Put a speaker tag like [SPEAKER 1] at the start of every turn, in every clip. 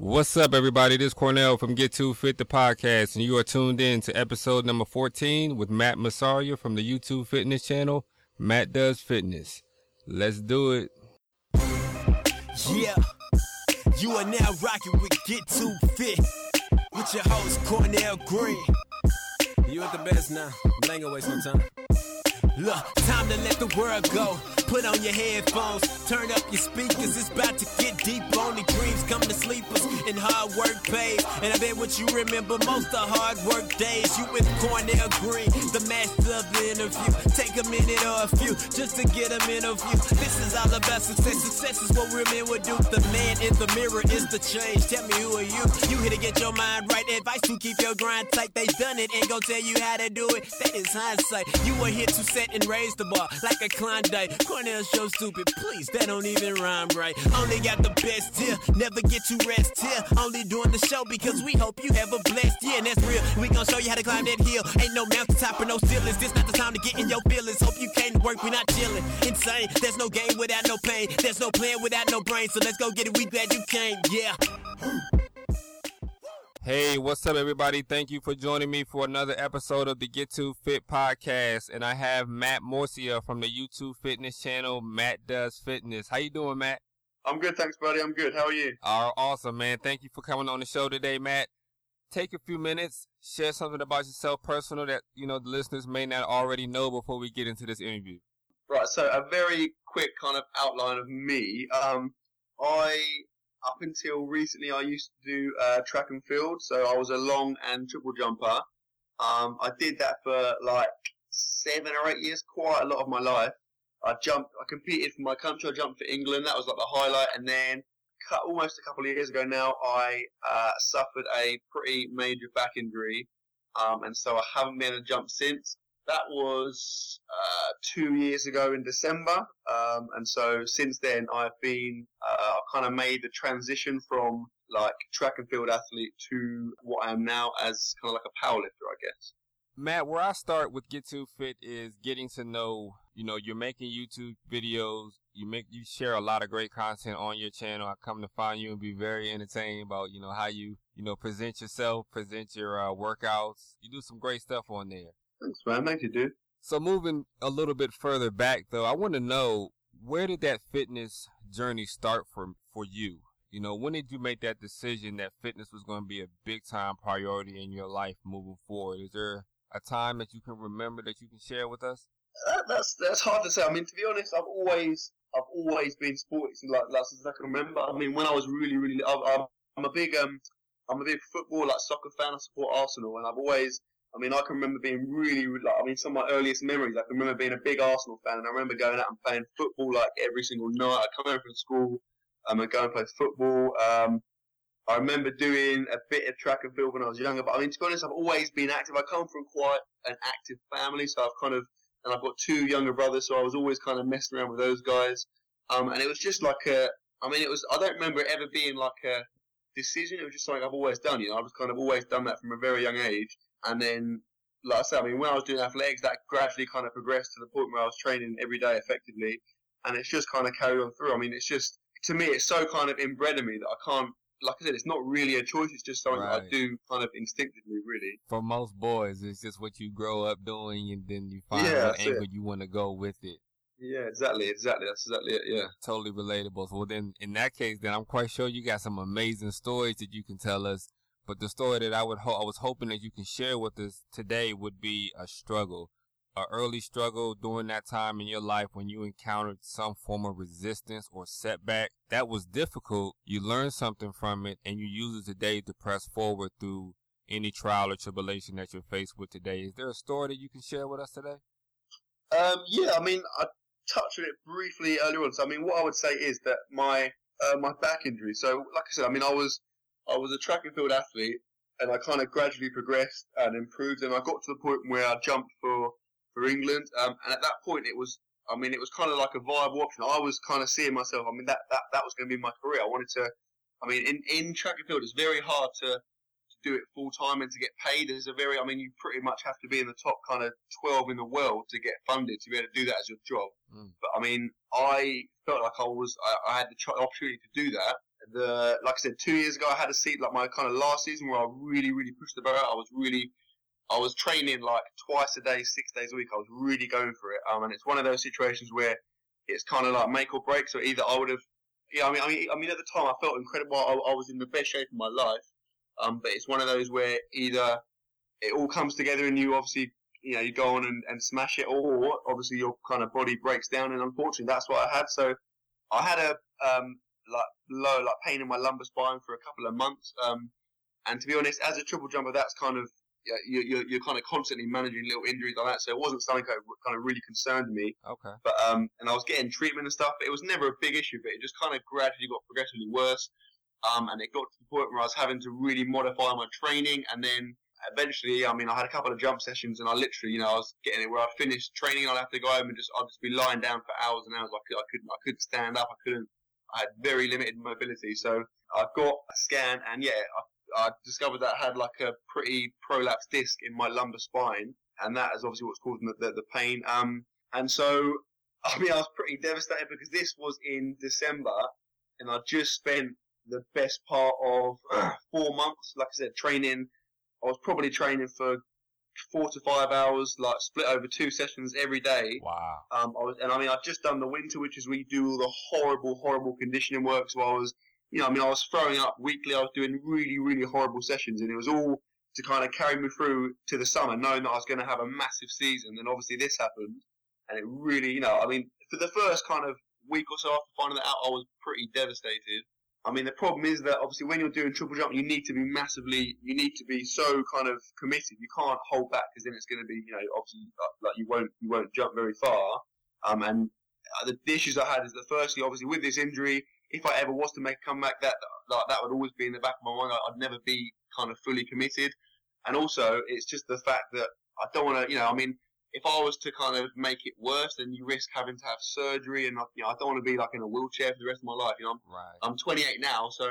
[SPEAKER 1] What's up, everybody? This is Cornell from Get To Fit the podcast, and you are tuned in to episode number 14 with Matt Morsia from the YouTube fitness channel, Matt Does Fitness. Let's do it.
[SPEAKER 2] Yeah, you are now rocking with Get To Fit with your host, Cornell Green.
[SPEAKER 3] You at the best now. I ain't gonna waste no time.
[SPEAKER 2] Look, time to let the world go. Put on your headphones, turn up your speakers. It's about to get deep. Only dreams come to sleepers and hard work pays. And I bet what you remember most the hard work days. You with Cornell Green, the master of the interview. Take a minute or a few just to get them interview. This is all about success. Success is what real men would do. The man in the mirror is the change. Tell me who are you? You here to get your mind right. Advice to keep your grind tight. They done it, ain't gonna tell you how to do it. That is hindsight. You are here to set and raise the bar like a Klondike. Show stupid, please, that don't even rhyme right. Only got the best here, never get to rest here. Only doing the show because we hope you have a blessed year, and that's real. We gon' show you how to climb that hill. Ain't no mountain top or no ceilings. This not the time to get in your feelings. Hope you came to work, we not chilling. Insane, there's no game without no pain. There's no plan without no brain. So let's go get it. We glad you came, yeah.
[SPEAKER 1] Hey, what's up, everybody? Thank you for joining me for another episode of the Get To Fit podcast. And I have Matt Morsia from the YouTube fitness channel, Matt Does Fitness. How you doing, Matt?
[SPEAKER 4] I'm good, thanks, buddy. I'm good. How are you?
[SPEAKER 1] Oh, awesome, man. Thank you for coming on the show today, Matt. Take a few minutes, share something about yourself personal that, you know, the listeners may not already know before we get into this interview.
[SPEAKER 4] Right, so a very quick kind of outline of me. Um, I up until recently, I used to do uh, track and field, so I was a long and triple jumper. Um, I did that for like seven or eight years, quite a lot of my life. I jumped, I competed for my country. I jumped for England. That was like the highlight. And then, cut, almost a couple of years ago now, I uh, suffered a pretty major back injury, um, and so I haven't been able to jump since. That was uh, two years ago in December, um, and so since then I've been uh, I've kind of made the transition from like track and field athlete to what I am now as kind of like a powerlifter, I guess.
[SPEAKER 1] Matt, where I start with Get To Fit is getting to know, you know, you're making YouTube videos, you make, you share a lot of great content on your channel. I come to find you and be very entertained about, you know, how you, you know, present yourself, present your uh, workouts. You do some great stuff on there.
[SPEAKER 4] Thanks, man. Thank you, dude.
[SPEAKER 1] So moving a little bit further back though, I want to know where did that fitness journey start for for you? You know, when did you make that decision that fitness was going to be a big time priority in your life moving forward? Is there a time that you can remember that you can share with us?
[SPEAKER 4] That, that's that's hard to say. I mean, to be honest, I've always I've always been sporty like, like since I can remember. I mean, when I was really really, I'm, I'm a big um I'm a big football like soccer fan. I support Arsenal, and I've always I mean, I can remember being really, like, I mean, some of my earliest memories, I can remember being a big Arsenal fan, and I remember going out and playing football like every single night. I'd come home from school um, and go and play football. Um, I remember doing a bit of track and field when I was younger, but I mean, to be honest, I've always been active. I come from quite an active family, so I've kind of, and I've got two younger brothers, so I was always kind of messing around with those guys. Um, and it was just like a, I mean, it was, I don't remember it ever being like a decision. It was just something I've always done, you know, I've kind of always done that from a very young age. And then, like I said, I mean, when I was doing athletics, that gradually kind of progressed to the point where I was training every day effectively, and it's just kind of carried on through. I mean, it's just to me, it's so kind of inbred in me that I can't. Like I said, it's not really a choice. It's just something right. that I do kind of instinctively, really.
[SPEAKER 1] For most boys, it's just what you grow up doing, and then you find yeah, what angle it. you want to go with it.
[SPEAKER 4] Yeah, exactly, exactly. That's exactly it. Yeah,
[SPEAKER 1] totally relatable. So, well, then in that case, then I'm quite sure you got some amazing stories that you can tell us but the story that I would ho- I was hoping that you can share with us today would be a struggle, a early struggle during that time in your life when you encountered some form of resistance or setback that was difficult. You learned something from it and you use it today to press forward through any trial or tribulation that you're faced with today. Is there a story that you can share with us today?
[SPEAKER 4] Um, yeah, I mean, I touched on it briefly earlier on. So, I mean, what I would say is that my uh, my back injury. So, like I said, I mean, I was I was a track and field athlete, and I kind of gradually progressed and improved, and I got to the point where I jumped for for England. Um, and at that point, it was, I mean, it was kind of like a viable option. I was kind of seeing myself. I mean, that that, that was going to be my career. I wanted to. I mean, in, in track and field, it's very hard to, to do it full time and to get paid. There's a very, I mean, you pretty much have to be in the top kind of 12 in the world to get funded to be able to do that as your job. Mm. But I mean, I felt like I was, I, I had the opportunity to do that the like I said, two years ago I had a seat like my kind of last season where I really, really pushed the boat. I was really, I was training like twice a day, six days a week. I was really going for it. Um, and it's one of those situations where it's kind of like make or break. So either I would have, yeah, I mean, I mean, I mean, at the time I felt incredible. I, I was in the best shape of my life. Um, but it's one of those where either it all comes together and you obviously, you know, you go on and, and smash it, or obviously your kind of body breaks down. And unfortunately, that's what I had. So I had a um, like low like pain in my lumbar spine for a couple of months. Um, and to be honest, as a triple jumper, that's kind of you, you're, you're kind of constantly managing little injuries like that. So it wasn't something that kind of really concerned me.
[SPEAKER 1] Okay.
[SPEAKER 4] But um, and I was getting treatment and stuff, but it was never a big issue. But it just kind of gradually got progressively worse. Um, and it got to the point where I was having to really modify my training, and then eventually, I mean, I had a couple of jump sessions, and I literally, you know, I was getting it where I finished training, I'd have to go home and just, I'd just be lying down for hours and hours. I, could, I couldn't, I couldn't stand up. I couldn't. I had very limited mobility, so I got a scan, and yeah, I, I discovered that I had like a pretty prolapsed disc in my lumbar spine, and that is obviously what's causing the, the, the pain. Um, and so, I mean, I was pretty devastated because this was in December, and I just spent the best part of four months, like I said, training. I was probably training for four to five hours, like split over two sessions every day.
[SPEAKER 1] Wow.
[SPEAKER 4] Um, I was, and I mean, I've just done the winter, which is you do all the horrible, horrible conditioning work. So I was, you know, I mean, I was throwing up weekly. I was doing really, really horrible sessions, and it was all to kind of carry me through to the summer, knowing that I was going to have a massive season. And obviously, this happened, and it really, you know, I mean, for the first kind of week or so after finding that out, I was pretty devastated. I mean, the problem is that obviously when you're doing triple jump, you need to be massively, you need to be so kind of committed. You can't hold back because then it's going to be, you know, obviously like, you won't, you won't jump very far. Um, and the issues I had is that firstly, obviously with this injury, if I ever was to make a comeback, that like, that would always be in the back of my mind. I'd never be kind of fully committed. And also, it's just the fact that I don't want to, you know, I mean, if I was to kind of make it worse, then you risk having to have surgery, and you know, I don't want to be like in a wheelchair for the rest of my life. You know, I'm,
[SPEAKER 1] Right.
[SPEAKER 4] I'm 28 now, so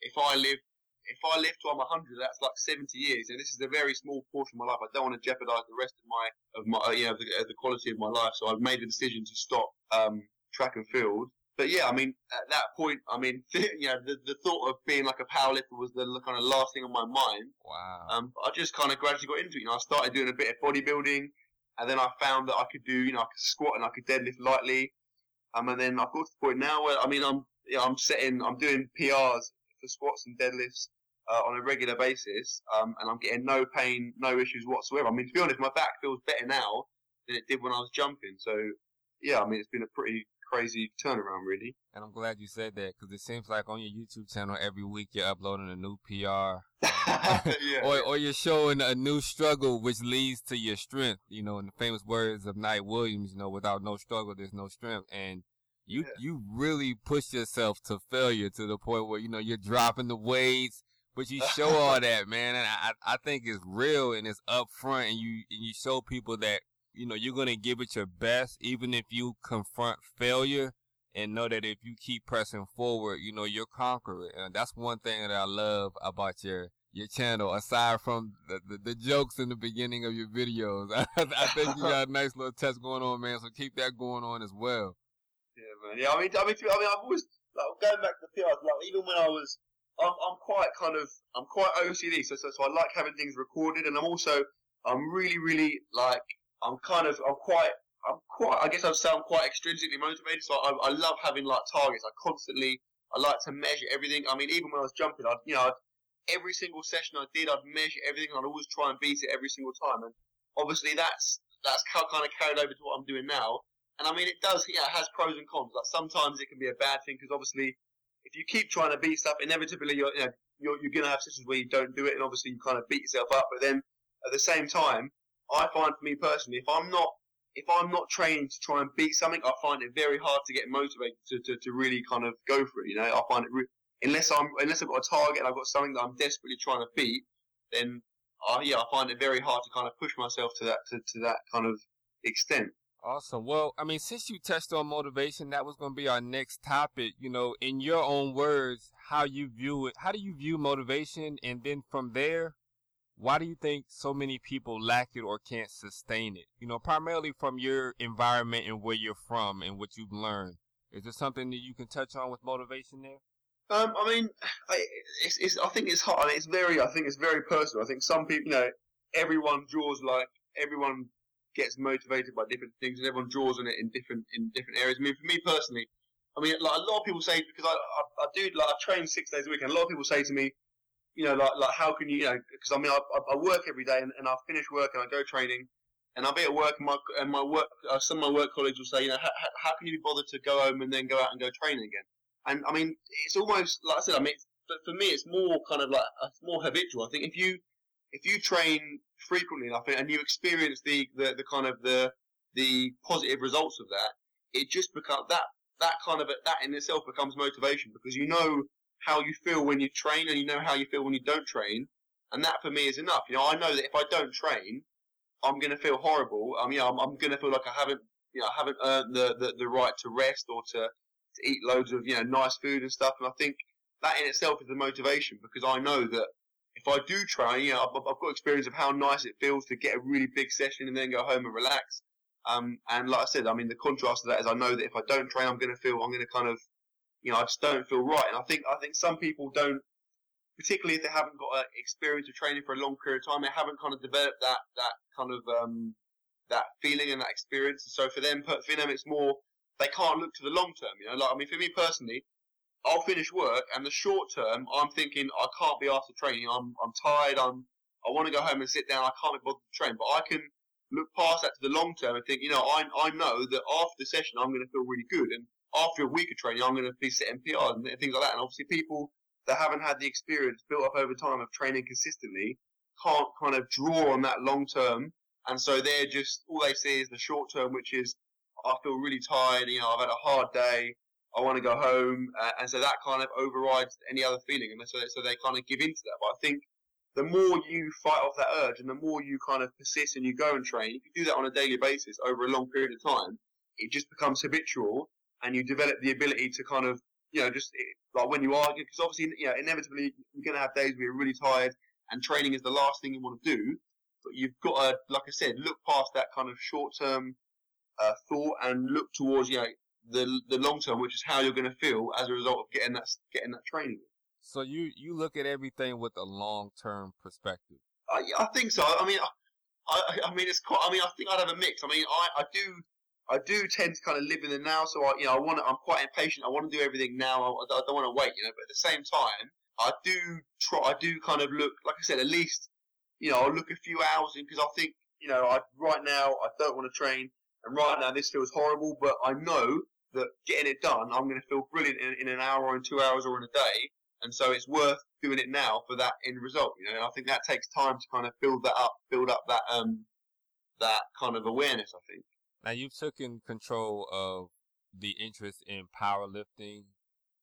[SPEAKER 4] if I live, if I live till I'm 100, that's like 70 years, and this is a very small portion of my life. I don't want to jeopardize the rest of my of my, uh, you know, the, uh, the quality of my life. So I've made the decision to stop um, track and field. But yeah, I mean, at that point, I mean, you know, the, the thought of being like a powerlifter was the kind of last thing on my mind.
[SPEAKER 1] Wow.
[SPEAKER 4] Um, I just kind of gradually got into it. You know, I started doing a bit of bodybuilding, and then I found that I could do, you know, I could squat and I could deadlift lightly. Um, and then I've got to the point now where, I mean, I'm, you know, I'm setting, I'm doing PRs for squats and deadlifts uh, on a regular basis, um, and I'm getting no pain, no issues whatsoever. I mean, to be honest, my back feels better now than it did when I was jumping. So, yeah, I mean, it's been a pretty crazy turnaround, really.
[SPEAKER 1] And I'm glad you said that because it seems like on your YouTube channel every week you're uploading a new PR.
[SPEAKER 4] Um, yeah.
[SPEAKER 1] or, or you're showing a new struggle which leads to your strength. You know, in the famous words of Knight Williams, you know, without no struggle, there's no strength. And you,
[SPEAKER 4] Yeah.
[SPEAKER 1] you really push yourself to failure to the point where, you know, you're dropping the weights, but you show all that, man. And I, I I think it's real and it's upfront and you, and you show people that, you know, you're going to give it your best, even if you confront failure and know that if you keep pressing forward, you know, you'll conquer it. And that's one thing that I love about your, your channel, aside from the, the, the jokes in the beginning of your videos. I, I think you got a nice little test going on, man. So keep that going on as well.
[SPEAKER 4] Yeah, man. Yeah, I mean, I mean, I mean, I've always like going back to the PRs. Like even when I was, I'm, I'm quite kind of, I'm quite OCD. So, so, so I like having things recorded, and I'm also, I'm really, really like, I'm kind of, I'm quite, I'm quite. I guess I sound quite extrinsically motivated. So I, I love having like targets. I constantly, I like to measure everything. I mean, even when I was jumping, I'd, you know, I'd, every single session I did, I'd measure everything. and I'd always try and beat it every single time. And obviously, that's that's kind of carried over to what I'm doing now. And I mean, it does, yeah, it has pros and cons. Like sometimes it can be a bad thing because obviously, if you keep trying to beat stuff, inevitably you're, you know, you're, you're going to have sessions where you don't do it, and obviously you kind of beat yourself up. But then at the same time, I find for me personally, if I'm not if I'm not trained to try and beat something, I find it very hard to get motivated to, to, to really kind of go for it. You know, I find it re- unless I'm unless I've got a target and I've got something that I'm desperately trying to beat, then uh, yeah, I find it very hard to kind of push myself to that to, to that kind of extent.
[SPEAKER 1] Awesome. Well, I mean, since you touched on motivation, that was going to be our next topic. You know, in your own words, how you view it. How do you view motivation? And then from there, why do you think so many people lack it or can't sustain it? You know, primarily from your environment and where you're from and what you've learned. Is there something that you can touch on with motivation there?
[SPEAKER 4] Um, I mean, I, it's, it's, I think it's hard. I mean, it's very, I think it's very personal. I think some people, you know, everyone draws like everyone gets motivated by different things, and everyone draws on it in different in different areas. I mean, for me personally, I mean, like a lot of people say because I, I, I do like I train six days a week, and a lot of people say to me, you know, like like how can you, you know, because I mean I, I work every day and, and I finish work and I go training, and I'll be at work and my and my work uh, some of my work colleagues will say, you know, how, how can you be bothered to go home and then go out and go training again? And I mean, it's almost like I said. I mean, but for me, it's more kind of like it's more habitual. I think if you if you train frequently enough and you experience the, the, the kind of the the positive results of that, it just becomes that that kind of that in itself becomes motivation because you know how you feel when you train and you know how you feel when you don't train, and that for me is enough. You know, I know that if I don't train, I'm going to feel horrible. I mean, I'm, I'm going to feel like I haven't you know I haven't earned the, the, the right to rest or to to eat loads of you know nice food and stuff. And I think that in itself is the motivation because I know that if I do train, you know, I've, I've, got experience of how nice it feels to get a really big session and then go home and relax. Um, and like I said, I mean, the contrast to that is I know that if I don't train, I'm going to feel, I'm going to kind of, you know, I just don't feel right. And I think, I think some people don't, particularly if they haven't got a experience of training for a long period of time, they haven't kind of developed that, that kind of, um, that feeling and that experience. And so for them, for them, it's more, they can't look to the long term, you know, like, I mean, for me personally, I'll finish work, and the short term, I'm thinking I can't be after training. I'm I'm tired. I'm I want to go home and sit down. I can't be bothered to train, but I can look past that to the long term and think, you know, I I know that after the session I'm going to feel really good, and after a week of training I'm going to be setting PRs and things like that. And obviously, people that haven't had the experience built up over time of training consistently can't kind of draw on that long term, and so they're just all they see is the short term, which is I feel really tired. You know, I've had a hard day. I want to go home, uh, and so that kind of overrides any other feeling, and so so they kind of give into that. But I think the more you fight off that urge, and the more you kind of persist and you go and train, if you do that on a daily basis over a long period of time, it just becomes habitual, and you develop the ability to kind of you know just like when you argue, because obviously you know inevitably you're going to have days where you're really tired, and training is the last thing you want to do. But you've got to, like I said, look past that kind of short term uh, thought and look towards you know the the long term, which is how you're going to feel as a result of getting that getting that training.
[SPEAKER 1] So you you look at everything with a long term perspective.
[SPEAKER 4] I, I think so. I mean, I, I mean it's quite. I mean, I think I'd have a mix. I mean, I, I do. I do tend to kind of live in the now, so I, you know, I want. I'm quite impatient. I want to do everything now. I, I don't want to wait, you know. But at the same time, I do try. I do kind of look, like I said, at least, you know, I'll look a few hours in because I think, you know, I right now I don't want to train, and right now this feels horrible, but I know that getting it done, I'm going to feel brilliant in, in an hour or in two hours or in a day. And so it's worth doing it now for that end result. You know, and I think that takes time to kind of build that up, build up that um that kind of awareness. I think.
[SPEAKER 1] Now you've taken control of the interest in powerlifting.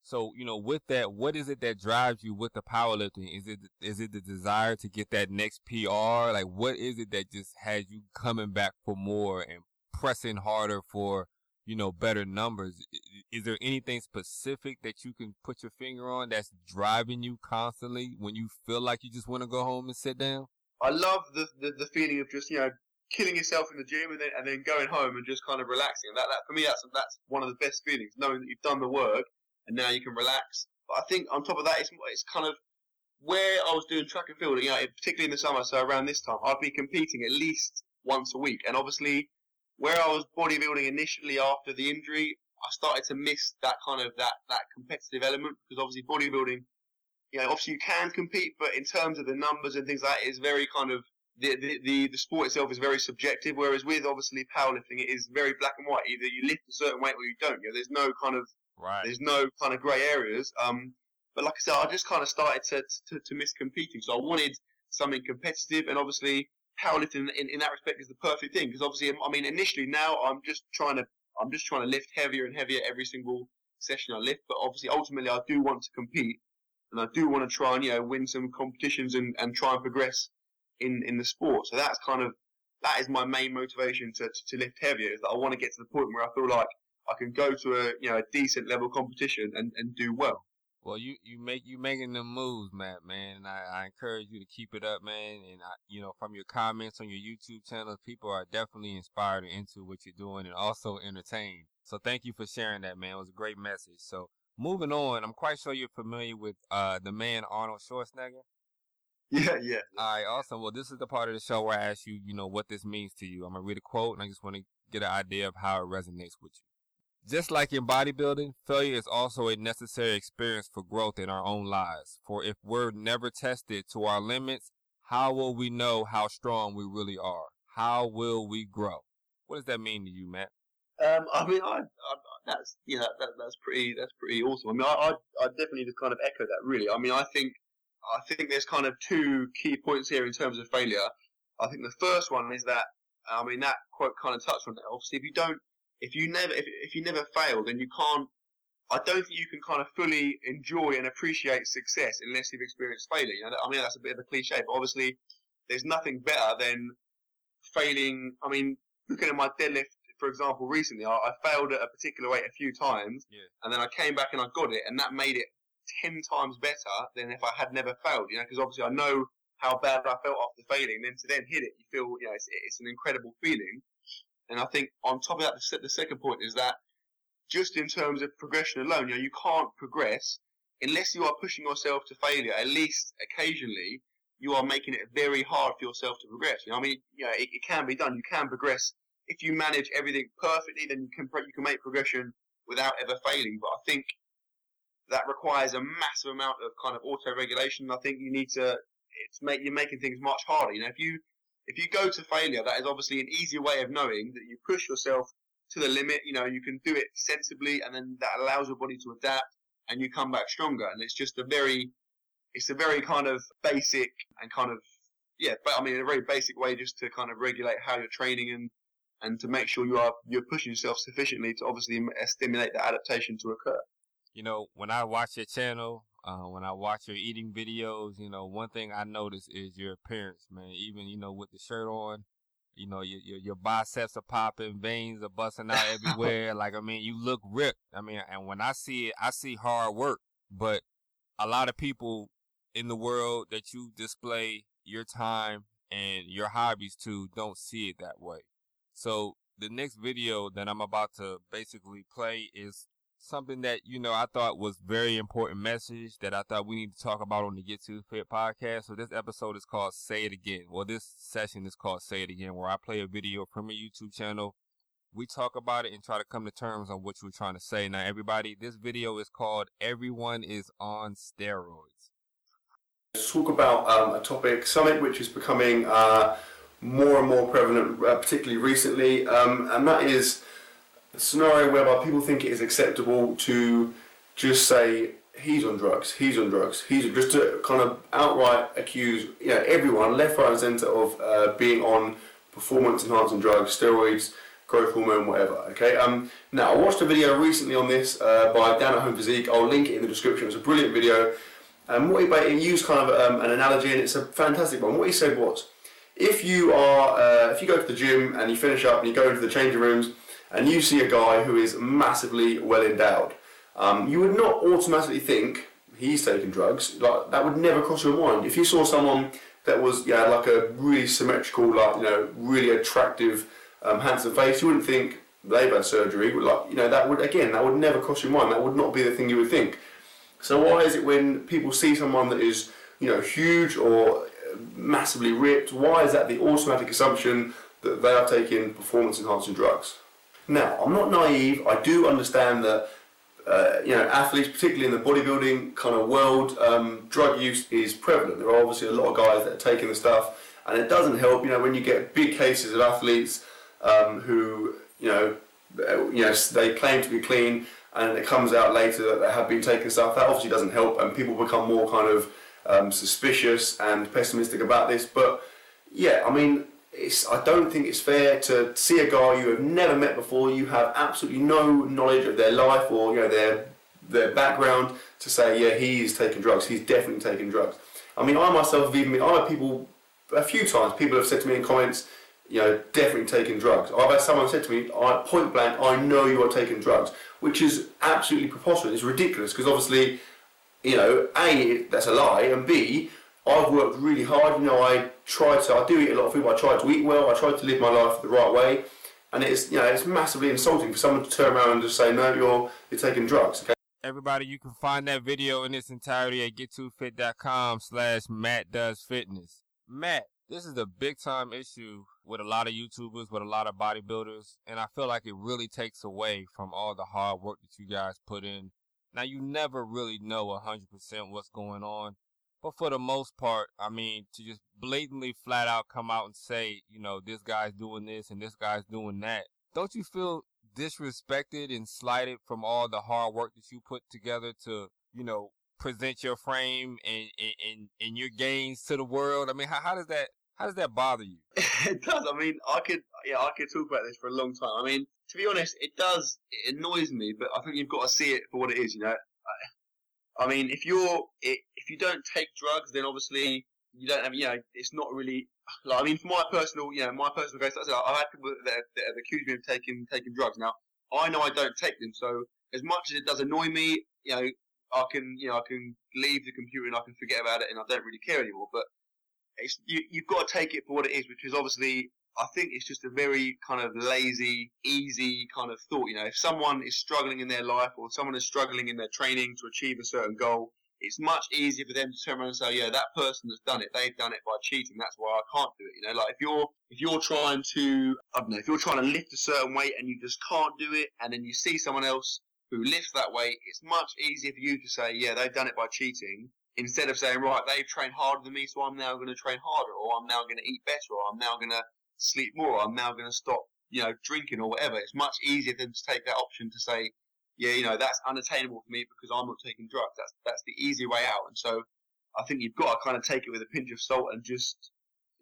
[SPEAKER 1] So you know, with that, what is it that drives you with the powerlifting? Is it is it the desire to get that next PR? Like, what is it that just has you coming back for more and pressing harder for you know, better numbers. Is there anything specific that you can put your finger on that's driving you constantly when you feel like you just want to go home and sit down?
[SPEAKER 4] I love the, the, the feeling of just, you know, killing yourself in the gym and then, and then going home and just kind of relaxing. That, that, for me, that's, that's one of the best feelings, knowing that you've done the work and now you can relax. But I think on top of that, it's, it's kind of where I was doing track and field, you know, particularly in the summer, so around this time, I'd be competing at least once a week. And obviously, where I was bodybuilding initially after the injury, I started to miss that kind of that that competitive element because obviously bodybuilding, you know, obviously you can compete, but in terms of the numbers and things like that, it's very kind of the, the, the, the sport itself is very subjective. Whereas with obviously powerlifting, it is very black and white. Either you lift a certain weight or you don't. You know, there's no kind of
[SPEAKER 1] right.
[SPEAKER 4] there's no kind of grey areas. Um, but like I said, I just kind of started to, to to miss competing, so I wanted something competitive, and obviously powerlifting in, in that respect is the perfect thing because obviously, I mean, initially now I'm just trying to I'm just trying to lift heavier and heavier every single session I lift, but obviously, ultimately, I do want to compete and I do want to try and you know win some competitions and, and try and progress in in the sport. So that's kind of that is my main motivation to, to, to lift heavier is that I want to get to the point where I feel like I can go to a you know a decent level competition and, and do well.
[SPEAKER 1] Well, you you make you making them moves, Matt, man, and I, I encourage you to keep it up, man. And I, you know, from your comments on your YouTube channel, people are definitely inspired into what you're doing, and also entertained. So thank you for sharing that, man. It was a great message. So moving on, I'm quite sure you're familiar with uh, the man Arnold Schwarzenegger.
[SPEAKER 5] Yeah, yeah.
[SPEAKER 1] All right, awesome. Well, this is the part of the show where I ask you, you know, what this means to you. I'm gonna read a quote, and I just want to get an idea of how it resonates with you. Just like in bodybuilding, failure is also a necessary experience for growth in our own lives. For if we're never tested to our limits, how will we know how strong we really are? How will we grow? What does that mean to you, Matt?
[SPEAKER 5] Um, I mean, I, I that's you know that, that's pretty that's pretty awesome. I mean, I, I I definitely just kind of echo that. Really, I mean, I think I think there's kind of two key points here in terms of failure. I think the first one is that I mean that quote kind of touched on it. Obviously, if you don't, if you never, if, if you never fail, then you can't. I don't think you can kind of fully enjoy and appreciate success unless you've experienced failure. You know, I mean that's a bit of a cliche, but obviously, there's nothing better than failing. I mean, looking at my deadlift for example, recently I, I, failed at a particular weight a few times,
[SPEAKER 1] yeah.
[SPEAKER 5] and then I came back and I got it, and that made it ten times better than if I had never failed. You know, because obviously I know how bad I felt after failing. Then to then hit it, you feel you know it's, it's an incredible feeling. And I think on top of that, the, the second point is that just in terms of progression alone, you know, you can't progress unless you are pushing yourself to failure. At least occasionally, you are making it very hard for yourself to progress. You know, I mean, you know, it, it can be done. You can progress if you manage everything perfectly, then you can you can make progression without ever failing. But I think that requires a massive amount of kind of auto regulation. I think you need to it's make you're making things much harder. You know, if you if you go to failure, that is obviously an easier way of knowing that you push yourself to the limit. You know, you can do it sensibly, and then that allows your body to adapt, and you come back stronger. And it's just a very it's a very kind of basic and kind of yeah, but I mean a very basic way just to kind of regulate how you're training and and to make sure you are you're pushing yourself sufficiently to obviously stimulate the adaptation to occur.
[SPEAKER 1] You know, when I watch your channel, uh, when I watch your eating videos, you know, one thing I notice is your appearance, man. Even you know with the shirt on, you know your your, your biceps are popping, veins are busting out everywhere. like I mean, you look ripped. I mean, and when I see it, I see hard work. But a lot of people in the world that you display your time and your hobbies to don't see it that way. So the next video that I'm about to basically play is something that, you know, I thought was very important message that I thought we need to talk about on the Get to Fit podcast. So this episode is called Say It Again. Well, this session is called Say It Again, where I play a video from a YouTube channel. We talk about it and try to come to terms on what we're trying to say. Now, everybody, this video is called Everyone is on Steroids.
[SPEAKER 4] Let's talk about um, a topic, something which is becoming uh, more and more prevalent, uh, particularly recently, um, and that is scenario whereby people think it is acceptable to just say he's on drugs, he's on drugs, he's just to kind of outright accuse you know everyone left, right, and centre of uh, being on performance enhancing drugs, steroids, growth hormone, whatever. Okay. Um. Now I watched a video recently on this uh, by Dan at Home Physique. I'll link it in the description. It's a brilliant video. And what he, he used kind of um, an analogy, and it's a fantastic one. What he said was if you are, uh, if you go to the gym and you finish up and you go into the changing rooms and you see a guy who is massively well endowed, um, you would not automatically think he's taking drugs. Like that would never cross your mind. If you saw someone that was yeah like a really symmetrical, like you know, really attractive, um, handsome face, you wouldn't think they've had surgery. Like you know, that would again, that would never cross your mind. That would not be the thing you would think. So why is it when people see someone that is you know huge or massively ripped. Why is that the automatic assumption that they are taking performance enhancing drugs? Now, I'm not naive. I do understand that uh, you know athletes, particularly in the bodybuilding kind of world, um, drug use is prevalent. There are obviously a lot of guys that are taking the stuff, and it doesn't help. You know, when you get big cases of athletes um, who you know, uh, you know, they claim to be clean, and it comes out later that they have been taking stuff. That obviously doesn't help, and people become more kind of um, suspicious and pessimistic about this. But yeah, I mean, it's, I don't think it's fair to see a guy you have never met before, you have absolutely no knowledge of their life or you know their their background to say, yeah, he's taking drugs. He's definitely taking drugs. I mean, I myself have even been, I've had people a few times. People have said to me in comments, you know, definitely taking drugs. I've had someone said to me, I, point blank, I know you are taking drugs, which is absolutely preposterous. It's ridiculous because obviously you know, A, that's a lie, and B, I've worked really hard. You know, I try to, I do eat a lot of food, I try to eat well, I try to live my life the right way. And it's, you know, it's massively insulting for someone to turn around and just say, no, you're, you're taking drugs. Okay?
[SPEAKER 1] Everybody, you can find that video in its entirety at get2fit.com slash Matt Does Fitness. Matt, this is a big time issue with a lot of YouTubers, with a lot of bodybuilders, and I feel like it really takes away from all the hard work that you guys put in. Now, you never really know 100% what's going on, but for the most part, I mean, to just blatantly flat out come out and say, you know, this guy's doing this and this guy's doing that, don't you feel disrespected and slighted from all the hard work that you put together to, you know, present your frame and, and, and your gains to the world? I mean, how, how does that, how does that bother you?
[SPEAKER 4] it does. I mean, I could, yeah, I could talk about this for a long time. I mean, to be honest, it does, it annoys me, but I think you've got to see it for what it is, you know? I mean, if you're, if you don't take drugs, then obviously you don't have, you know, it's not really, like, I mean, for my personal, you know, my personal case, I've had people that, that have accused me of taking, taking drugs. Now, I know I don't take them, so as much as it does annoy me, you know, I can, you know, I can leave the computer and I can forget about it and I don't really care anymore. But it's, you, you've got to take it for what it is, which is obviously, I think it's just a very kind of lazy, easy kind of thought. You know, if someone is struggling in their life or someone is struggling in their training to achieve a certain goal, it's much easier for them to turn around and say, yeah, that person has done it. They've done it by cheating. That's why I can't do it. You know, like if you're, if you're trying to, I don't know, if you're trying to lift a certain weight and you just can't do it and then you see someone else who lifts that weight, it's much easier for you to say, yeah, they've done it by cheating instead of saying, right, they've trained harder than me, so I'm now going to train harder, or I'm now going to eat better, or I'm now going to sleep more, I'm now going to stop, you know, drinking or whatever. It's much easier than to take that option to say, yeah, you know, that's unattainable for me because I'm not taking drugs. That's that's the easy way out. And so I think you've got to kind of take it with a pinch of salt and just,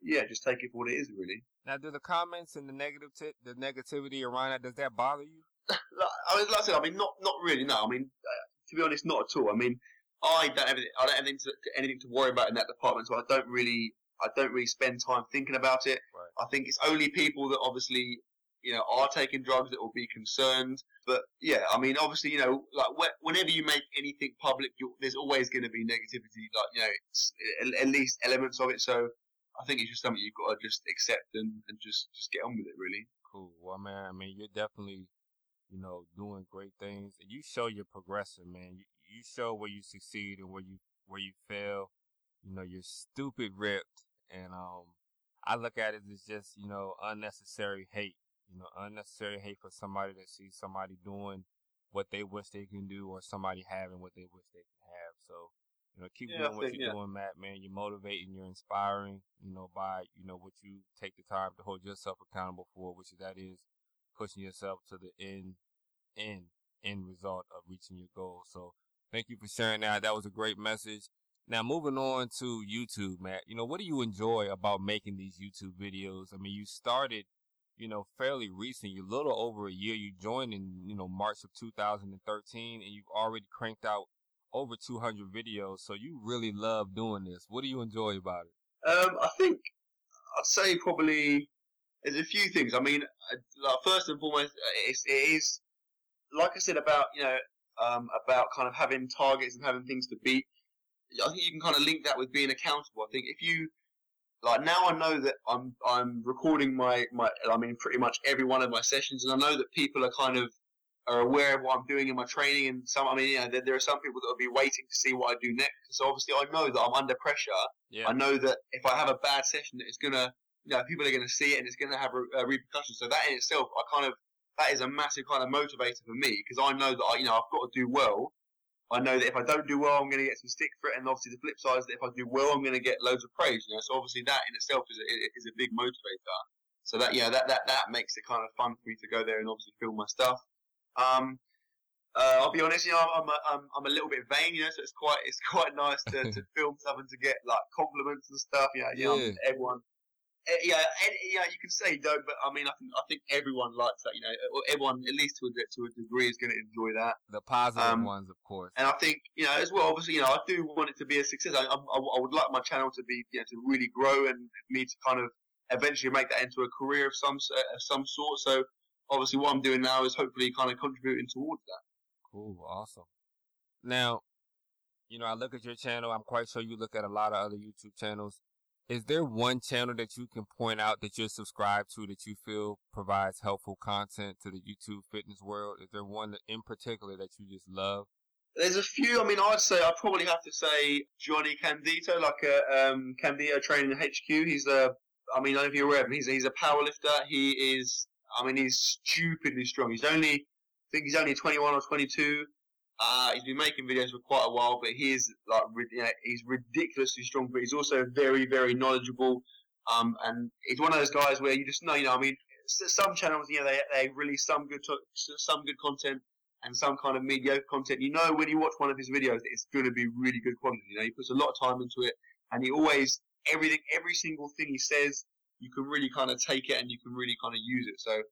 [SPEAKER 4] yeah, just take it for what it is, really.
[SPEAKER 1] Now, do the comments and the negative, t- the negativity around that, does that bother you?
[SPEAKER 4] I mean, like I said, I mean, not not really. No, I mean, uh, to be honest, not at all. I mean, I don't have I don't have anything to, anything to worry about in that department, so I don't really I don't really spend time thinking about it.
[SPEAKER 1] Right.
[SPEAKER 4] I think it's only people that obviously you know are taking drugs that will be concerned. But yeah, I mean, obviously, you know, like whenever you make anything public, there's always going to be negativity. Like you know, at least elements of it. So I think it's just something you've got to just accept and, and just just get on with it, really.
[SPEAKER 1] Cool. Well, man, I mean, you're definitely you know, doing great things. And you show you're progressing, man. You, you show where you succeed and where you where you fail. You know, you're stupid ripped, and um, I look at it as just you know unnecessary hate. You know, unnecessary hate for somebody that sees somebody doing what they wish they can do, or somebody having what they wish they can have. So, you know, keep
[SPEAKER 4] Yeah,
[SPEAKER 1] doing what you're
[SPEAKER 4] yeah.
[SPEAKER 1] doing, Matt. Man, you're motivating, you're inspiring. You know, by you know what you take the time to hold yourself accountable for, which is that is pushing yourself to the end, end, end result of reaching your goal. So thank you for sharing that. That was a great message. Now moving on to YouTube, Matt. You know, what do you enjoy about making these YouTube videos? I mean, you started, you know, fairly recent. You're a little over a year. You joined in, you know, March of 2013 and you've already cranked out over 200 videos. So you really love doing this. What do you enjoy about it?
[SPEAKER 4] Um, I think I'd say probably there's a few things. I mean, like, first and foremost, uh, it's, it is like I said about you know um, about kind of having targets and having things to beat. I think you can kind of link that with being accountable. I think if you like now, I know that I'm I'm recording my my I mean pretty much every one of my sessions, and I know that people are kind of are aware of what I'm doing in my training, and some I mean you know there, there are some people that will be waiting to see what I do next. So obviously I know that I'm under pressure
[SPEAKER 1] Yeah.
[SPEAKER 4] I know that if I have a bad session, that it's gonna, you know, people are gonna see it and it's gonna have re- uh, repercussions. So that in itself, I kind of, that is a massive kind of motivator for me because I know that I, you know, I've got to do well. I know that if I don't do well, I'm gonna get some stick for it, and obviously the flip side is that if I do well, I'm gonna get loads of praise. You know, so obviously that in itself is a, is a big motivator. So that yeah, that, that that makes it kind of fun for me to go there and obviously film my stuff. Um, uh, I'll be honest, you know, I'm a, I'm, I'm a little bit vain, you know, so it's quite it's quite nice to, to film stuff and to get like compliments and stuff. You know, you know,
[SPEAKER 1] Yeah.
[SPEAKER 4] everyone. Eh, Yeah, and, yeah, you can say don't, but I mean, I think I think everyone likes that. You know, everyone at least to a to a degree is going to enjoy that.
[SPEAKER 1] The positive
[SPEAKER 4] Um,
[SPEAKER 1] ones, of course.
[SPEAKER 4] And I think, you know, as well, obviously, you know, I do want it to be a success. I, I, I would like my channel to be, you know, to really grow and me to kind of eventually make that into a career of some uh, of some sort. So, obviously, what I'm doing now is hopefully kind of contributing towards that.
[SPEAKER 1] Cool, awesome. Now, you know, I look at your channel. I'm quite sure you look at a lot of other YouTube channels. Is there one channel that you can point out that you're subscribed to that you feel provides helpful content to the YouTube fitness world? Is there one in particular that you just love?
[SPEAKER 4] There's a few. I mean, I'd say I'd probably have to say Johnny Candito, like a um, Candito training in HQ. He's a. I mean, I don't know if you're aware of him. He's he's a power lifter. He is. I mean, he's stupidly strong. He's only. I think he's only 21 or 22. Uh, he's been making videos for quite a while, but he is like you know, he's ridiculously strong. But he's also very very knowledgeable. Um, and he's one of those guys where you just know, you know, I mean, some channels, you know, they they release some good to- some good content and some kind of mediocre content. You know, when you watch one of his videos, it's going to be really good quality. You know, he puts a lot of time into it, and he always everything, every single thing he says, you can really kind of take it and you can really kind of use it. So.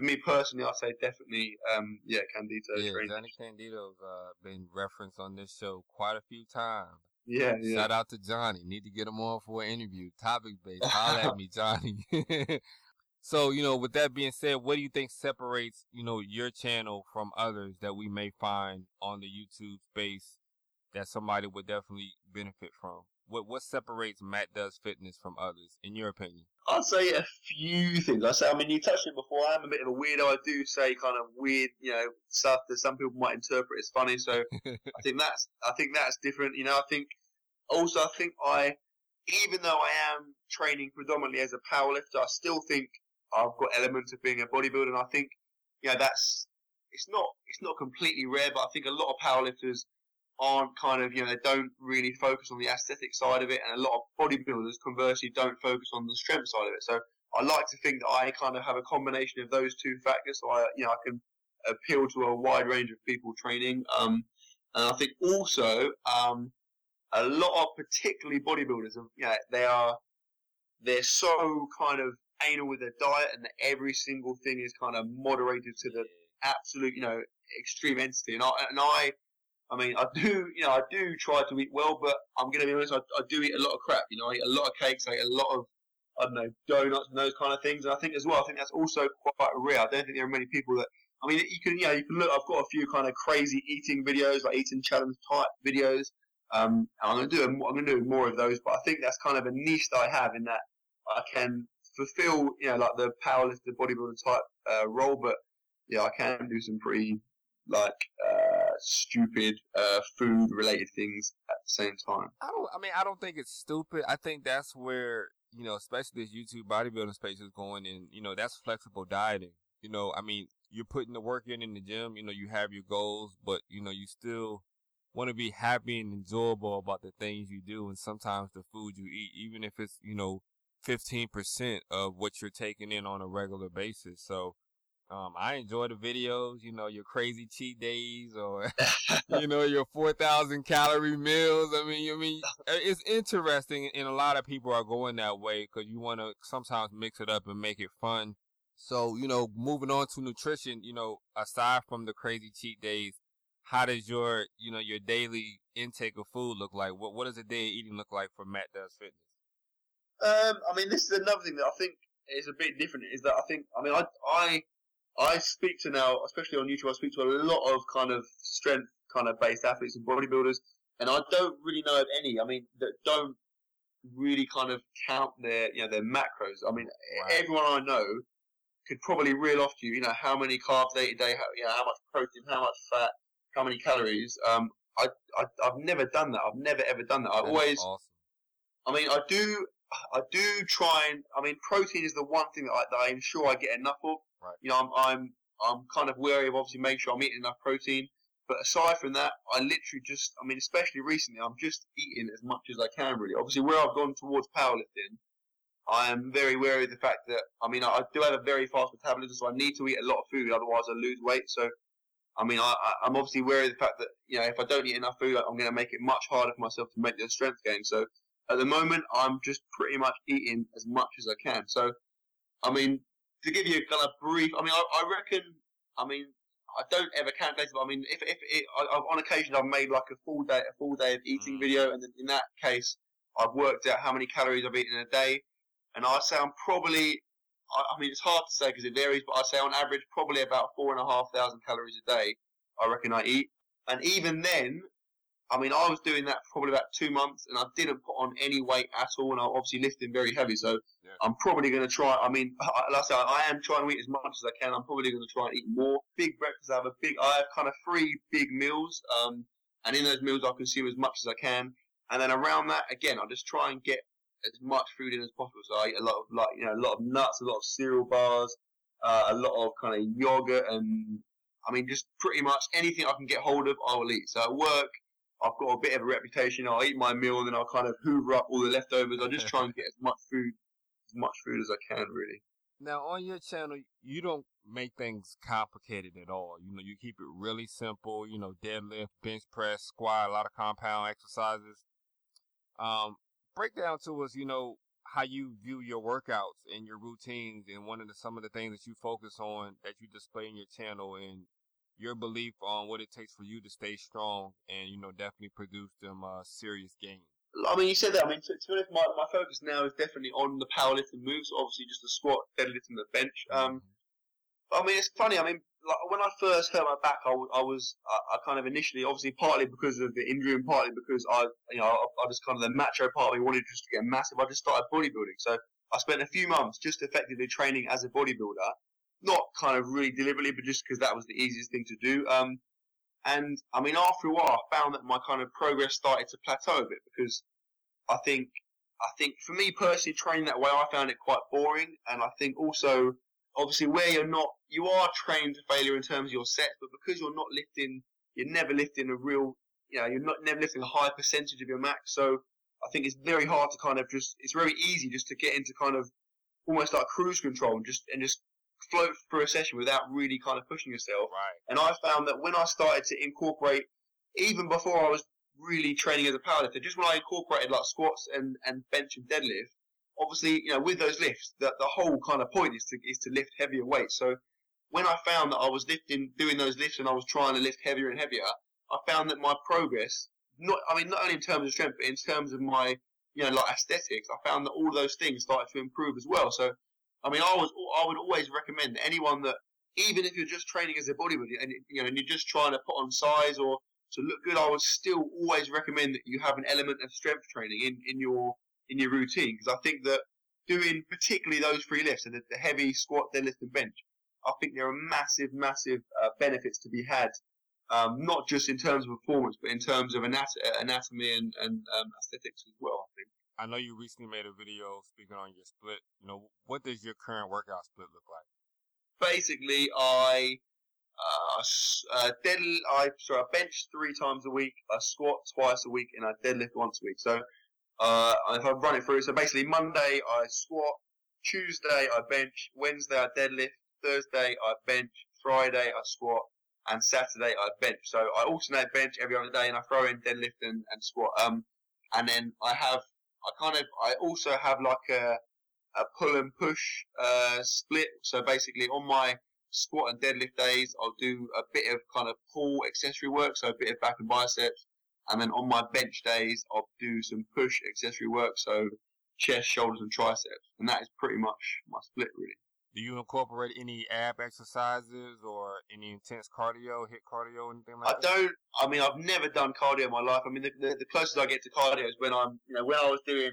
[SPEAKER 4] For me personally, I say definitely, um, yeah, Candito.
[SPEAKER 1] Yeah. Johnny Candito's uh, been referenced on this show quite a few times.
[SPEAKER 4] Yeah, yeah.
[SPEAKER 1] Shout out to Johnny. Need to get him on for an interview. Topic based. Holler at me, Johnny. so, you know, with that being said, what do you think separates, you know, your channel from others that we may find on the YouTube space that somebody would definitely benefit from? What what separates Matt Does Fitness from others, in your opinion?
[SPEAKER 4] I'd say a few things. I say, I mean, you touched on it before. I am a bit of a weirdo. I do say kind of weird, you know, stuff that some people might interpret as funny. So I think that's, I think that's different. You know, I think also, I think I, even though I am training predominantly as a powerlifter, I still think I've got elements of being a bodybuilder. And I think, you know, that's, it's not, it's not completely rare, but I think a lot of powerlifters aren't kind of, you know, they don't really focus on the aesthetic side of it, and a lot of bodybuilders conversely don't focus on the strength side of it. So I like to think that I kind of have a combination of those two factors, so I, you know, I can appeal to a wide range of people training. Um, and I think also, um, a lot of particularly bodybuilders, you know, they are, they're so kind of anal with their diet and that every single thing is kind of moderated to the absolute, you know, extreme entity. And I, and I, I mean, I do, you know, I do try to eat well, but I'm going to be honest, I, I do eat a lot of crap. You know, I eat a lot of cakes, I eat a lot of, I don't know, donuts and those kind of things. And I think as well, I think that's also quite rare. I don't think there are many people that, I mean, you can, you know, you can look, I've got a few kind of crazy eating videos, like eating challenge type videos. Um, and I'm going to do, I'm going to do more of those, but I think that's kind of a niche that I have in that I can fulfill, you know, like the powerlifter bodybuilder type, uh, role, but yeah, I can do some pretty, like, uh, stupid, uh, food related things at the same time.
[SPEAKER 1] I don't. I mean, I don't think it's stupid. I think that's where you know, especially this YouTube bodybuilding space is going, and you know, that's flexible dieting. You know, I mean, you're putting the work in in the gym. You know, you have your goals, but you know, you still want to be happy and enjoyable about the things you do, and sometimes the food you eat, even if it's you know, fifteen percent of what you're taking in on a regular basis. So. Um, I enjoy the videos, you know, your crazy cheat days or, you know, your 4,000 calorie meals. I mean, I mean, it's interesting and a lot of people are going that way because you want to sometimes mix it up and make it fun. So, you know, moving on to nutrition, you know, aside from the crazy cheat days, how does your, you know, your daily intake of food look like? What, what does a day of eating look like for Matt Does Fitness?
[SPEAKER 4] Um, I mean, this is another thing that I think is a bit different. Is that I think, I mean, I, I, I speak to now, especially on YouTube, I speak to a lot of kind of strength kind of based athletes and bodybuilders, and I don't really know of any. I mean, that don't really kind of count their, you know, their macros. I mean,
[SPEAKER 1] Right.
[SPEAKER 4] everyone I know could probably reel off to you, you know, how many carbs they eat a day, how, you know, how much protein, how much fat, how many calories. Um, I, I, I've never done that. I've never ever done that. I
[SPEAKER 1] That
[SPEAKER 4] always,
[SPEAKER 1] awesome.
[SPEAKER 4] I mean, I do, I do try and, I mean, protein is the one thing that, I, that I'm sure I get enough of.
[SPEAKER 1] Right.
[SPEAKER 4] You know, I'm, I'm, I'm kind of wary of obviously making sure I'm eating enough protein. But aside from that, I literally just, I mean, especially recently, I'm just eating as much as I can really. Obviously, where I've gone towards powerlifting, I am very wary of the fact that, I mean, I do have a very fast metabolism, so I need to eat a lot of food, otherwise I lose weight. So, I mean, I, I'm obviously wary of the fact that, you know, if I don't eat enough food, I'm going to make it much harder for myself to make the strength gain. So, at the moment, I'm just pretty much eating as much as I can. So, I mean, to give you a kind of brief, I mean, I, I reckon, I mean, I don't ever calculate it, but I mean, if, if it, I, I've, on occasion I've made like a full day, a full day of eating
[SPEAKER 1] Mm.
[SPEAKER 4] video, and then in that case, I've worked out how many calories I've eaten in a day, and I say I'm probably, I, I mean, it's hard to say because it varies, but I say on average probably about four and a half thousand calories a day. I reckon I eat, and even then, I mean, I was doing that for probably about two months, and I didn't put on any weight at all, and I obviously lifting very heavy. So
[SPEAKER 1] Yeah.
[SPEAKER 4] I'm probably going to try. I mean, I- like I say, I am trying to eat as much as I can. I'm probably going to try and eat more. Big breakfast. I have a big. I have kind of three big meals. Um, and in those meals I consume as much as I can, and then around that again I'll just try and get as much food in as possible. So I eat a lot of like you know a lot of nuts, a lot of cereal bars, uh, a lot of kind of yogurt, and I mean just pretty much anything I can get hold of I will eat. So at work I've got a bit of a reputation. I'll eat my meal and then I'll kind of hoover up all the leftovers. I just try and get as much food, as much food as I can, really.
[SPEAKER 1] Now on your channel, you don't make things complicated at all. You know, you keep it really simple. You know, deadlift, bench press, squat, a lot of compound exercises. Um, break down to us, you know, how you view your workouts and your routines, and one of the some of the things that you focus on that you display in your channel, and your belief on what it takes for you to stay strong and you know definitely produce them uh, serious gains.
[SPEAKER 4] I mean, you said that. I mean, to, to be honest, my, my focus now is definitely on the powerlifting moves. Obviously, just the squat, deadlift, and the bench. Um, I mean, it's funny. I mean, like when I first hurt my back, I, was, I was I, I kind of initially, obviously, partly because of the injury and partly because I, you know, I, I just kind of the macho part of me wanted just to get massive. I just started bodybuilding, so I spent a few months just effectively training as a bodybuilder, not kind of really deliberately, but just because that was the easiest thing to do. Um, and I mean, after a while, I found that my kind of progress started to plateau a bit because I think, I think for me personally, training that way, I found it quite boring. And I think also, obviously, where you're not, you are trained to failure in terms of your sets, but because you're not lifting, you're never lifting a real, you know, you're not never lifting a high percentage of your max. So I think it's very hard to kind of just, it's very easy just to get into kind of almost like cruise control and just, and just float through a session without really kind of pushing yourself.
[SPEAKER 1] Right.
[SPEAKER 4] And I found that when I started to incorporate, even before I was really training as a powerlifter, just when I incorporated like squats and, and bench and deadlift, obviously, you know, with those lifts, the, the whole kind of point is to, is to lift heavier weights. So when I found that I was lifting, doing those lifts and I was trying to lift heavier and heavier, I found that my progress, not, I mean, not only in terms of strength, but in terms of my, you know, like aesthetics, I found that all those things started to improve as well. So I mean, I was I would always recommend anyone that even if you're just training as a bodybuilder and you know and you're just trying to put on size or to look good, I would still always recommend that you have an element of strength training in, in your in your routine because I think that doing particularly those three lifts and the, the heavy squat, deadlift, and bench, I think there are massive, massive uh, benefits to be had. Um, not just in terms of performance, but in terms of anat- anatomy and, and um, aesthetics as well. I think.
[SPEAKER 1] I know you recently made a video speaking on your split. You know, what does your current workout split look like?
[SPEAKER 4] Basically, I uh, uh, dead, I sorry, I bench three times a week, I squat twice a week, and I deadlift once a week. So uh, if I run it through, so basically Monday I squat, Tuesday I bench, Wednesday I deadlift, Thursday I bench, Friday I squat, and Saturday I bench. So I alternate bench every other day, and I throw in deadlift and, and squat. Um, and then I have I kind of I also have like a a pull and push uh, split. So basically, on my squat and deadlift days, I'll do a bit of kind of pull accessory work, so a bit of back and biceps, and then on my bench days, I'll do some push accessory work, so chest, shoulders, and triceps, and that is pretty much my split really.
[SPEAKER 1] Do you incorporate any ab exercises or any intense cardio, HIIT cardio, anything like
[SPEAKER 4] I that? I don't. I mean, I've never done cardio in my life. I mean, the, the, the closest I get to cardio is when I'm, you know, when I was doing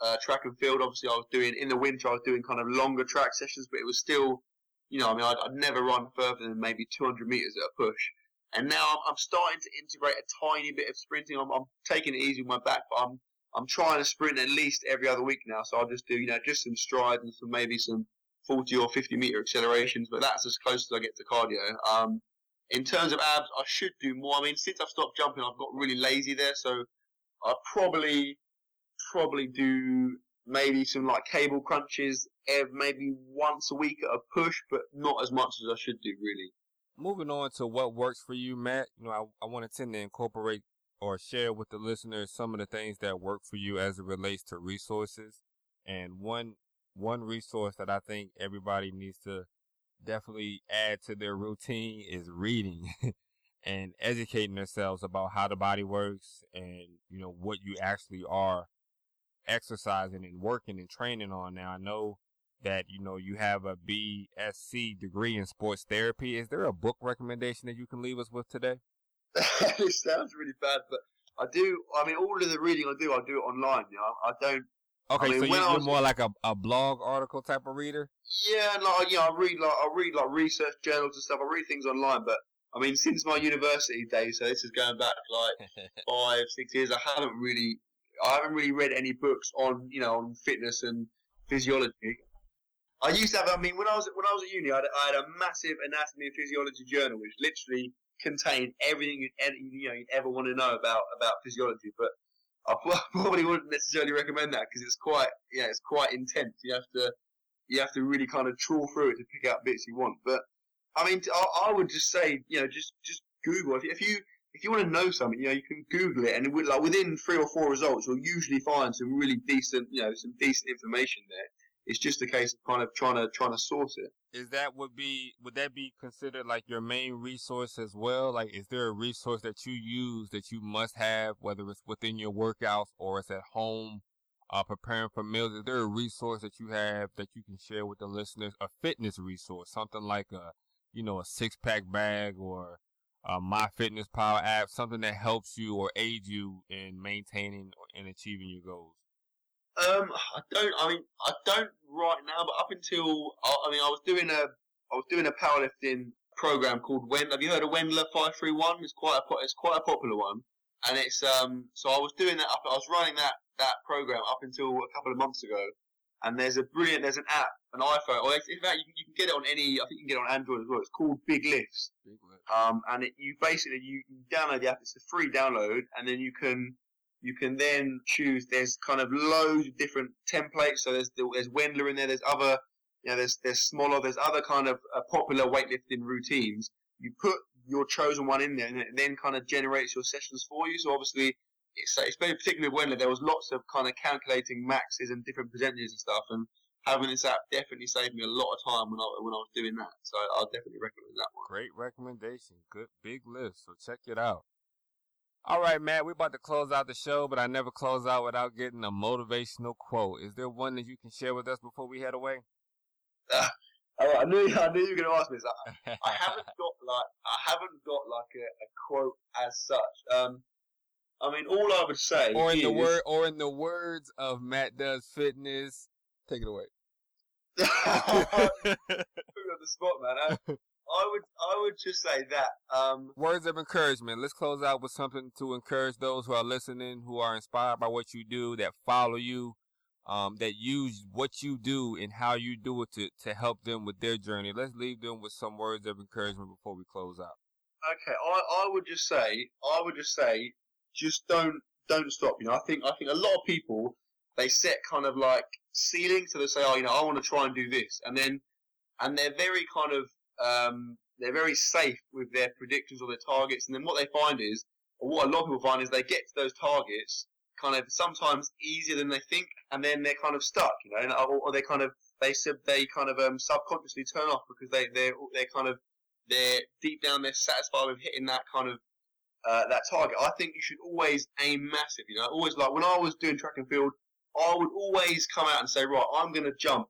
[SPEAKER 4] uh, track and field. Obviously, I was doing in the winter. I was doing kind of longer track sessions, but it was still, you know, I mean, I'd, I'd never run further than maybe 200 meters at a push. And now I'm, I'm starting to integrate a tiny bit of sprinting. I'm, I'm taking it easy with my back, but I'm I'm trying to sprint at least every other week now. So I'll just do, you know, just some strides and some maybe some 40 or 50 meter accelerations, but that's as close as I get to cardio. Um, in terms of abs, I should do more. I mean, since I've stopped jumping, I've got really lazy there, so I probably probably do maybe some like cable crunches maybe once a week at a push, but not as much as I should do really.
[SPEAKER 1] Moving on to what works for you, Matt. You know, I, I want to tend to incorporate or share with the listeners some of the things that work for you as it relates to resources. And one one resource that I think everybody needs to definitely add to their routine is reading and educating themselves about how the body works and, you know, what you actually are exercising and working and training on. Now, I know that, you know, you have a BSc degree in sports therapy. Is there a book recommendation that you can leave us with today?
[SPEAKER 4] it sounds really bad, but I do. I mean, all of the reading I do, I do it online. You know, I don't
[SPEAKER 1] Okay, I mean, so you're, was, more like a, a blog article type of reader.
[SPEAKER 4] Yeah, like you know, I read like I read like research journals and stuff. I read things online, but I mean, since my university days, so this is going back like five, six years. I haven't really, I haven't really read any books on, you know, on fitness and physiology. I used to have. I mean, when I was when I was at uni, I had, I had a massive anatomy and physiology journal, which literally contained everything you'd, you know you'd ever want to know about about physiology. But I probably wouldn't necessarily recommend that because it's quite, yeah, it's quite intense. You have to, you have to really kind of trawl through it to pick out bits you want. But I mean, I, I would just say, you know, just just Google if, if you if you want to know something, you know, you can Google it, and it w like within three or four results, you'll usually find some really decent, you know, some decent information there. It's just a case of kind of trying to trying to source it.
[SPEAKER 1] Is that would be would that be considered like your main resource as well? Like, is there a resource that you use that you must have, whether it's within your workouts or it's at home, uh, preparing for meals? Is there a resource that you have that you can share with the listeners? A fitness resource, something like a, you know, a six pack bag or a My Fitness Pal app, something that helps you or aids you in maintaining and achieving your goals.
[SPEAKER 4] Um, I don't. I mean, I don't right now. But up until I mean, I was doing a I was doing a powerlifting program called Wen. Have you heard of Wendler Five Three One? It's quite a it's quite a popular one, and it's um. So I was doing that. Up, I was running that that program up until a couple of months ago, and there's a brilliant. There's an app, an iPhone, or in fact, you can, you can get it on any. I think you can get it on Android as well. It's called Big Lifts. Big. Um, and it, you basically you, you download the app. It's a free download, and then you can you can then choose. There's kind of loads of different templates. So there's there's Wendler in there. There's other, you know, there's there's smaller. There's other kind of uh, popular weightlifting routines. You put your chosen one in there, and it then kind of generates your sessions for you. So obviously, it's, it's particularly with Wendler. There was lots of kind of calculating maxes and different percentages and stuff, and having this app definitely saved me a lot of time when I when I was doing that. So I'll definitely recommend that one.
[SPEAKER 1] Great recommendation. Good Big Lifts. So check it out. All right, Matt, we're about to close out the show, but I never close out without getting a motivational quote. Is there one that you can share with us before we head away?
[SPEAKER 4] Uh, I knew I knew you were going to ask me this. I, I haven't got like I haven't got like a, a quote as such. Um, I mean, all I would say,
[SPEAKER 1] or in
[SPEAKER 4] is,
[SPEAKER 1] the word, or in the words of Matt Does Fitness, take it away.
[SPEAKER 4] Put me on the spot, man. I would I would just say that. Um,
[SPEAKER 1] Words of encouragement. Let's close out with something to encourage those who are listening, who are inspired by what you do, that follow you, um, that use what you do and how you do it to, to help them with their journey. Let's leave them with some words of encouragement before we close out.
[SPEAKER 4] Okay, I, I would just say I would just say just don't don't stop. You know, I think I think a lot of people they set kind of like ceilings, so they say, oh, you know, I want to try and do this, and then and they're very kind of um, they're very safe with their predictions or their targets, and then what they find is, or what a lot of people find is, they get to those targets kind of sometimes easier than they think, and then they're kind of stuck, you know, or, or they kind of they sub they kind of um, subconsciously turn off because they they they're kind of they're deep down they're satisfied with hitting that kind of uh, that target. I think you should always aim massive. You know, always like when I was doing track and field, I would always come out and say, right, I'm going to jump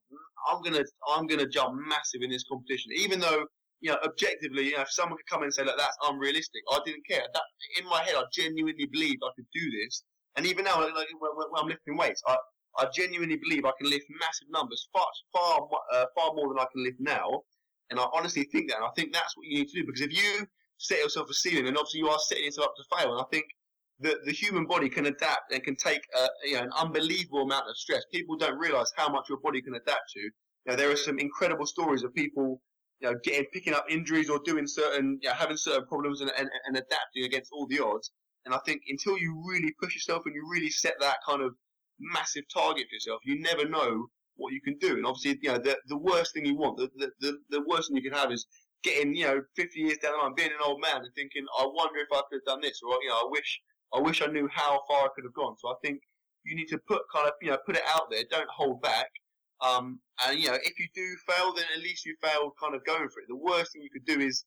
[SPEAKER 4] I'm gonna I'm gonna jump massive in this competition, even though you know objectively, you know, if someone could come and say, look, that's unrealistic, I didn't care. That in my head, I genuinely believed I could do this, and even now, like, when, when I'm lifting weights, I I genuinely believe I can lift massive numbers, far far uh, far more than I can lift now, and I honestly think that, and I think that's what you need to do because if you set yourself a ceiling, then obviously you are setting yourself up to fail, and I think the, the human body can adapt and can take a, you know, an unbelievable amount of stress. People don't realize how much your body can adapt to. You know, there are some incredible stories of people, you know, getting picking up injuries or doing certain, you know, having certain problems and, and, and adapting against all the odds. And I think until you really push yourself and you really set that kind of massive target for yourself, you never know what you can do. And obviously, you know, the, the worst thing you want, the, the, the, the worst thing you can have is getting, you know, 50 years down the line, being an old man and thinking, I wonder if I could have done this, or, you know, I wish I wish I knew how far I could have gone. So I think you need to put kind of you know put it out there. Don't hold back. Um, and you know if you do fail, then at least you failed kind of going for it. The worst thing you could do is,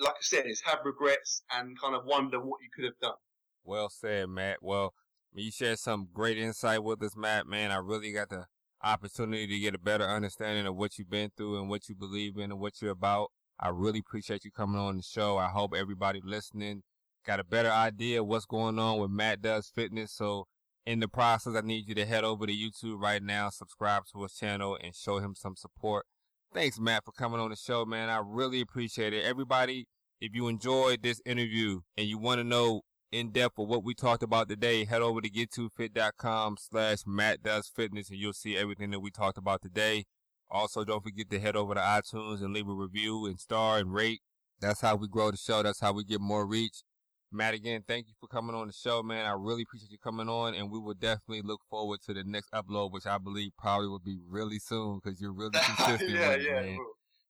[SPEAKER 4] like I said, is have regrets and kind of wonder what you could have done.
[SPEAKER 1] Well said, Matt. Well, you shared some great insight with us, Matt. Man, I really got the opportunity to get a better understanding of what you've been through and what you believe in and what you're about. I really appreciate you coming on the show. I hope everybody listening got a better idea what's going on with Matt Does Fitness. So in the process, I need you to head over to YouTube right now, subscribe to his channel, and show him some support. Thanks, Matt, for coming on the show, man. I really appreciate it. Everybody, If you enjoyed this interview and you want to know in depth of what we talked about today, head over to get2fit.com slash Matt Does Fitness and you'll see everything that we talked about today. Also, don't forget to head over to iTunes and leave a review and star and rate. That's how we grow the show. That's how we get more reach. Matt, again, thank you for coming on the show, man. I really appreciate you coming on, and we will definitely look forward to the next upload, which I believe probably will be really soon because you're really consistent.
[SPEAKER 4] yeah,
[SPEAKER 1] with it,
[SPEAKER 4] yeah.
[SPEAKER 1] man.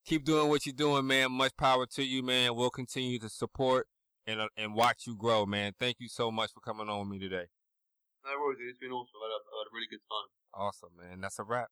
[SPEAKER 1] Keep doing what you're doing, man. Much power to you, man. We'll continue to support and uh, and watch you grow, man. Thank you so much for coming on with me today.
[SPEAKER 4] No worries, dude. It's been awesome. I had a, I had a really good time.
[SPEAKER 1] Awesome, man. That's a wrap.